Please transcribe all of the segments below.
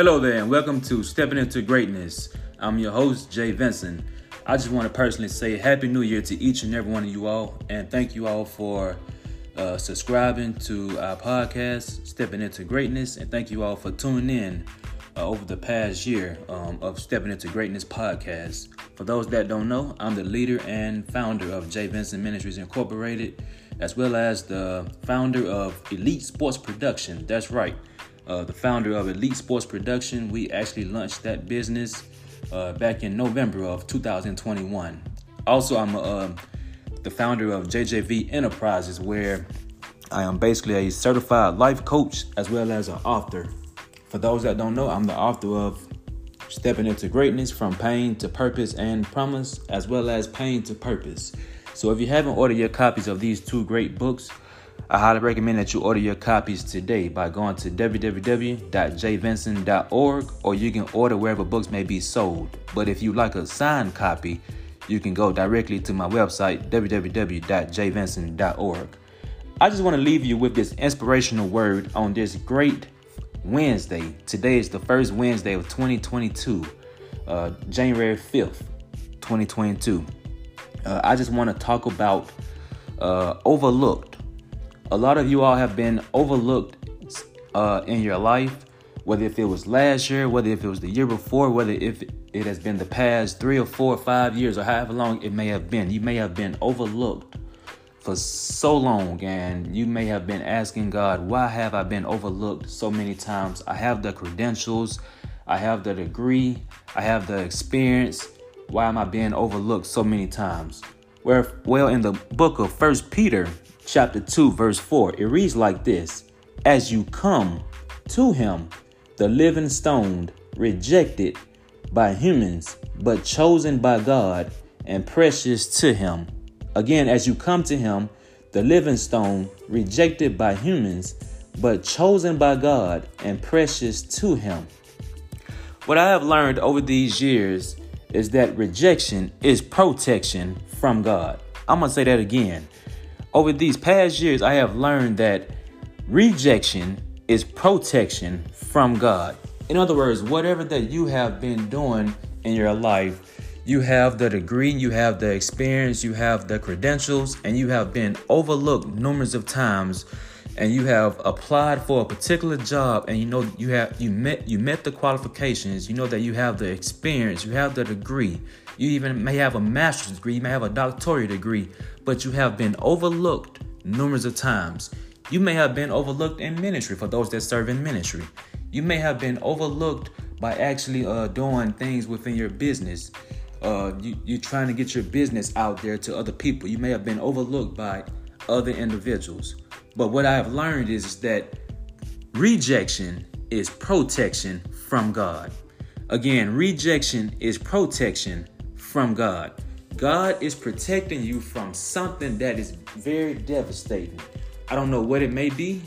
Hello there, and welcome to Stepping Into Greatness. I'm your host, Jay Vincent. I just want to personally say Happy New Year to each and every one of you all, and thank you all for uh, subscribing to our podcast, Stepping Into Greatness, and thank you all for tuning in uh, over the past year um, of Stepping Into Greatness podcast. For those that don't know, I'm the leader and founder of Jay Vincent Ministries Incorporated, as well as the founder of Elite Sports Production. That's right uh, the founder of Elite Sports Production. We actually launched that business uh, back in November of 2021. Also, I'm uh, the founder of JJV Enterprises, where I am basically a certified life coach as well as an author. For those that don't know, I'm the author of Stepping into Greatness from Pain to Purpose and Promise, as well as Pain to Purpose. So, if you haven't ordered your copies of these two great books, I highly recommend that you order your copies today by going to www.jvincent.org or you can order wherever books may be sold. But if you like a signed copy, you can go directly to my website www.jvincent.org. I just want to leave you with this inspirational word on this great Wednesday. Today is the first Wednesday of 2022, uh, January 5th, 2022. Uh, I just want to talk about uh, overlooked a lot of you all have been overlooked uh, in your life, whether if it was last year, whether if it was the year before, whether if it has been the past three or four or five years, or however long it may have been. You may have been overlooked for so long, and you may have been asking God, why have I been overlooked so many times? I have the credentials, I have the degree, I have the experience. Why am I being overlooked so many times? Where, well, in the book of First Peter, chapter 2, verse 4, it reads like this As you come to him, the living stone, rejected by humans, but chosen by God and precious to him. Again, as you come to him, the living stone, rejected by humans, but chosen by God and precious to him. What I have learned over these years is that rejection is protection from God. I'm going to say that again. Over these past years, I have learned that rejection is protection from God. In other words, whatever that you have been doing in your life, you have the degree, you have the experience, you have the credentials, and you have been overlooked numerous of times and you have applied for a particular job and you know you have you met you met the qualifications you know that you have the experience you have the degree. You even may have a master's degree you may have a doctoral degree but you have been overlooked numerous of times. You may have been overlooked in ministry for those that serve in ministry. You may have been overlooked by actually uh, doing things within your business. Uh, you, you're trying to get your business out there to other people. You may have been overlooked by other individuals but what I have learned is that rejection is protection from God. Again, rejection is protection from God. God is protecting you from something that is very devastating. I don't know what it may be,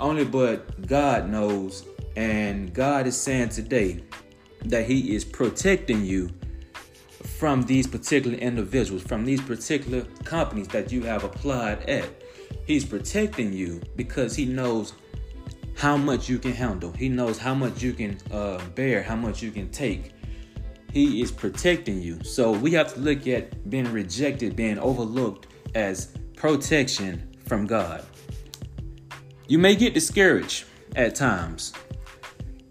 only but God knows. And God is saying today that He is protecting you from these particular individuals, from these particular companies that you have applied at. He's protecting you because he knows how much you can handle. He knows how much you can uh, bear, how much you can take. He is protecting you. So we have to look at being rejected, being overlooked as protection from God. You may get discouraged at times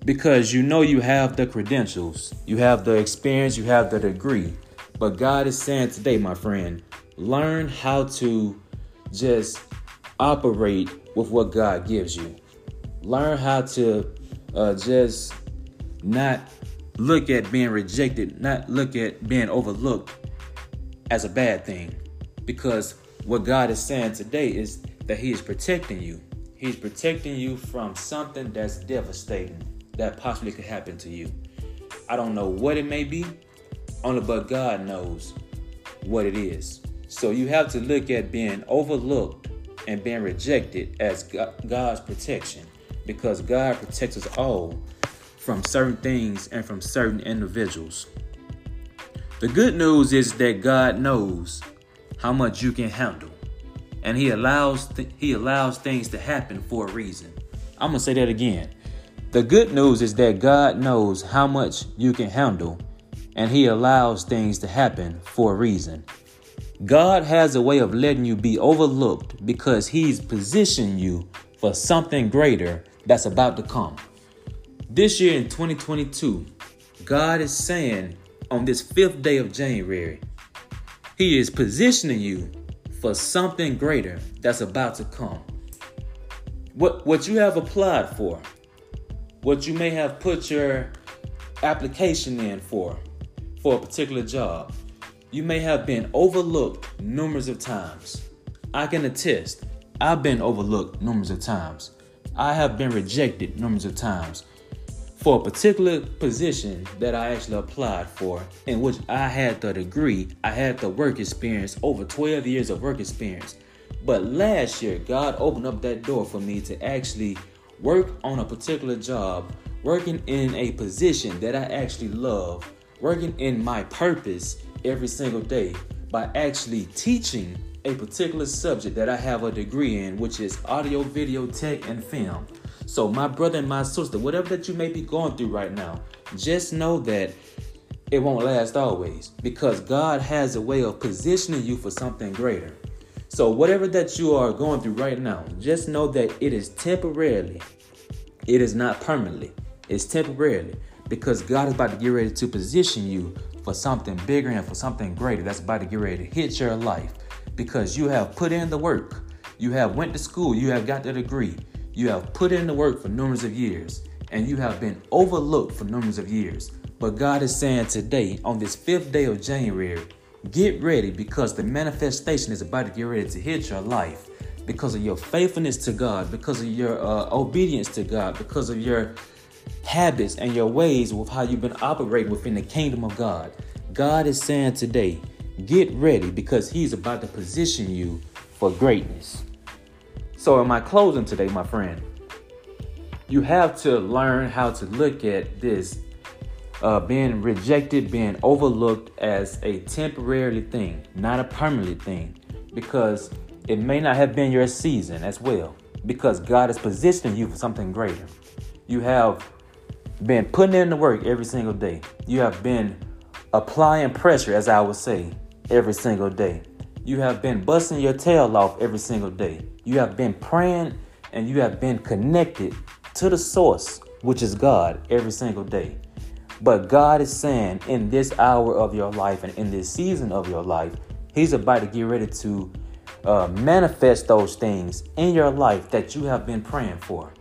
because you know you have the credentials, you have the experience, you have the degree. But God is saying today, my friend, learn how to just operate with what God gives you. Learn how to uh, just not look at being rejected, not look at being overlooked as a bad thing. Because what God is saying today is that He is protecting you. He's protecting you from something that's devastating that possibly could happen to you. I don't know what it may be, only but God knows what it is. So you have to look at being overlooked and being rejected as God's protection because God protects us all from certain things and from certain individuals. The good news is that God knows how much you can handle and he allows th- he allows things to happen for a reason. I'm going to say that again. The good news is that God knows how much you can handle, and He allows things to happen for a reason. God has a way of letting you be overlooked because He's positioned you for something greater that's about to come. This year in 2022, God is saying on this fifth day of January, He is positioning you for something greater that's about to come. What, what you have applied for, what you may have put your application in for, for a particular job, you may have been overlooked numerous of times. I can attest, I've been overlooked numerous of times. I have been rejected numerous of times for a particular position that I actually applied for, in which I had the degree, I had the work experience, over 12 years of work experience. But last year, God opened up that door for me to actually work on a particular job, working in a position that I actually love, working in my purpose every single day by actually teaching a particular subject that I have a degree in, which is audio, video, tech, and film. So, my brother and my sister, whatever that you may be going through right now, just know that it won't last always because God has a way of positioning you for something greater. So, whatever that you are going through right now, just know that it is temporarily, it is not permanently, it's temporarily. Because God is about to get ready to position you for something bigger and for something greater. That's about to get ready to hit your life. Because you have put in the work. You have went to school, you have got the degree. You have put in the work for numbers of years. And you have been overlooked for numbers of years. But God is saying today, on this fifth day of January, get ready because the manifestation is about to get ready to hit your life because of your faithfulness to God, because of your uh, obedience to God, because of your habits and your ways with how you've been operating within the kingdom of God. God is saying today, get ready because He's about to position you for greatness. So, in my closing today, my friend, you have to learn how to look at this uh, being rejected, being overlooked as a temporary thing, not a permanent thing, because it may not have been your season as well, because God is positioning you for something greater. You have been putting in the work every single day. You have been applying pressure, as I would say, every single day. You have been busting your tail off every single day. You have been praying and you have been connected to the source, which is God, every single day. But God is saying in this hour of your life and in this season of your life, He's about to get ready to uh, manifest those things in your life that you have been praying for.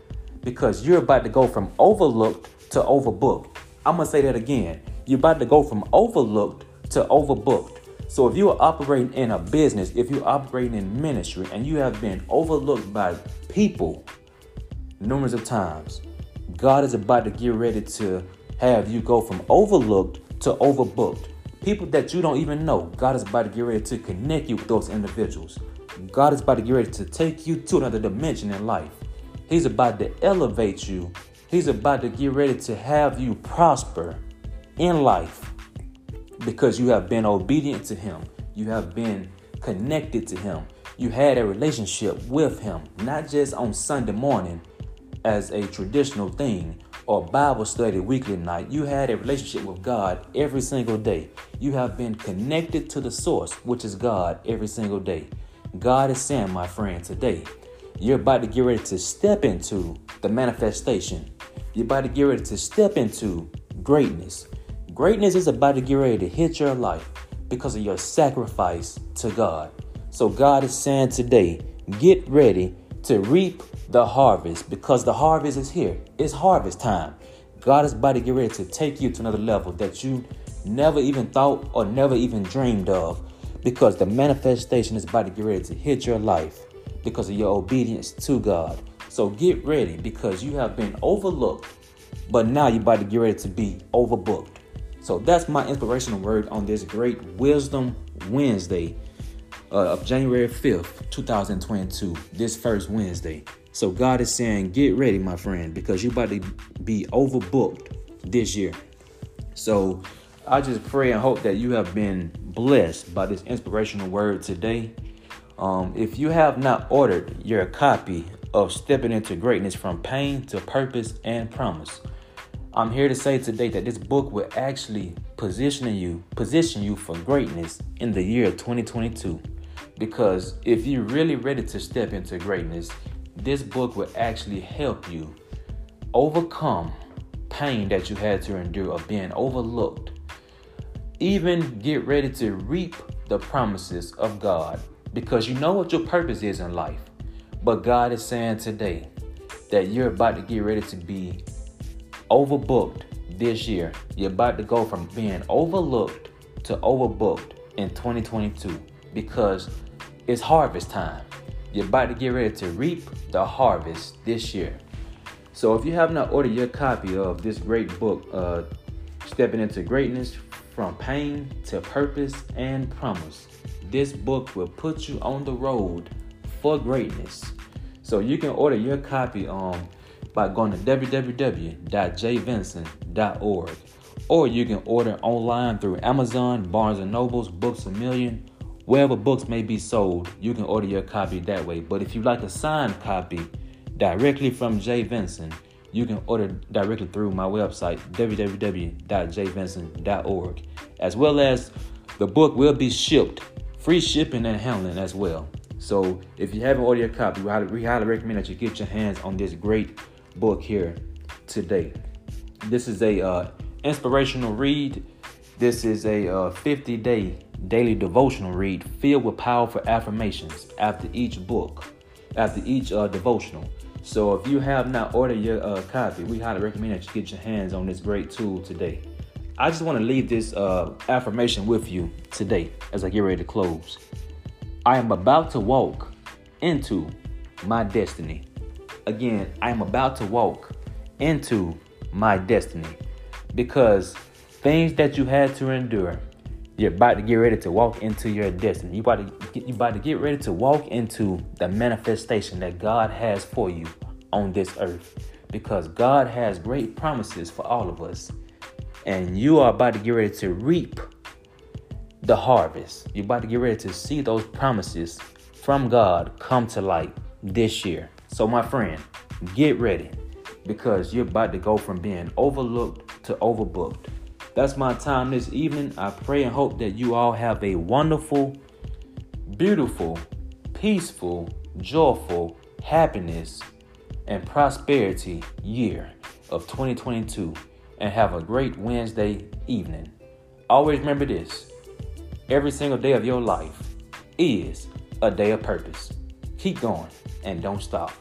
Because you're about to go from overlooked to overbooked. I'm going to say that again. You're about to go from overlooked to overbooked. So if you are operating in a business, if you're operating in ministry, and you have been overlooked by people numerous of times, God is about to get ready to have you go from overlooked to overbooked. People that you don't even know, God is about to get ready to connect you with those individuals. God is about to get ready to take you to another dimension in life. He's about to elevate you He's about to get ready to have you prosper in life because you have been obedient to Him. You have been connected to Him. You had a relationship with Him, not just on Sunday morning as a traditional thing or Bible study weekly night. You had a relationship with God every single day. You have been connected to the source, which is God, every single day. God is saying, my friend, today, you're about to get ready to step into the manifestation you're about to get ready to step into greatness. Greatness is about to get ready to hit your life because of your sacrifice to God. So, God is saying today, get ready to reap the harvest because the harvest is here. It's harvest time. God is about to get ready to take you to another level that you never even thought or never even dreamed of because the manifestation is about to get ready to hit your life because of your obedience to God. So get ready because you have been overlooked, but now you're about to get ready to be overbooked. So that's my inspirational word on this great Wisdom Wednesday uh, of January 5th, 2022, this first Wednesday. So God is saying, get ready, my friend, because you're about to be overbooked this year. So I just pray and hope that you have been blessed by this inspirational word today. Um, if you have not ordered your copy of stepping into greatness from pain to purpose and promise. I'm here to say today that this book will actually position you position you for greatness in the year 2022. Because if you're really ready to step into greatness, this book will actually help you overcome pain that you had to endure of being overlooked. Even get ready to reap the promises of God because you know what your purpose is in life. But God is saying today that you're about to get ready to be overbooked this year. You're about to go from being overlooked to overbooked in 2022 because it's harvest time. You're about to get ready to reap the harvest this year. So if you have not ordered your copy of this great book, uh, Stepping into Greatness from Pain to Purpose and Promise, this book will put you on the road for greatness. So you can order your copy um, by going to www.jvincent.org or you can order online through Amazon, Barnes & Nobles, Books A Million, wherever books may be sold, you can order your copy that way. But if you like a signed copy directly from Jay Vincent, you can order directly through my website, www.jvincent.org, as well as the book will be shipped, free shipping and handling as well. So if you haven't ordered your copy, we highly, we highly recommend that you get your hands on this great book here today. This is a uh, inspirational read. This is a uh, 50 day daily devotional read filled with powerful affirmations after each book, after each uh, devotional. So if you have not ordered your uh, copy, we highly recommend that you get your hands on this great tool today. I just want to leave this uh, affirmation with you today as I get ready to close. I am about to walk into my destiny. Again, I am about to walk into my destiny because things that you had to endure, you're about to get ready to walk into your destiny. You about to you about to get ready to walk into the manifestation that God has for you on this earth because God has great promises for all of us. And you are about to get ready to reap the harvest. You're about to get ready to see those promises from God come to light this year. So, my friend, get ready because you're about to go from being overlooked to overbooked. That's my time this evening. I pray and hope that you all have a wonderful, beautiful, peaceful, joyful, happiness, and prosperity year of 2022 and have a great Wednesday evening. Always remember this every single day of your life is a day of purpose. Keep going and don't stop.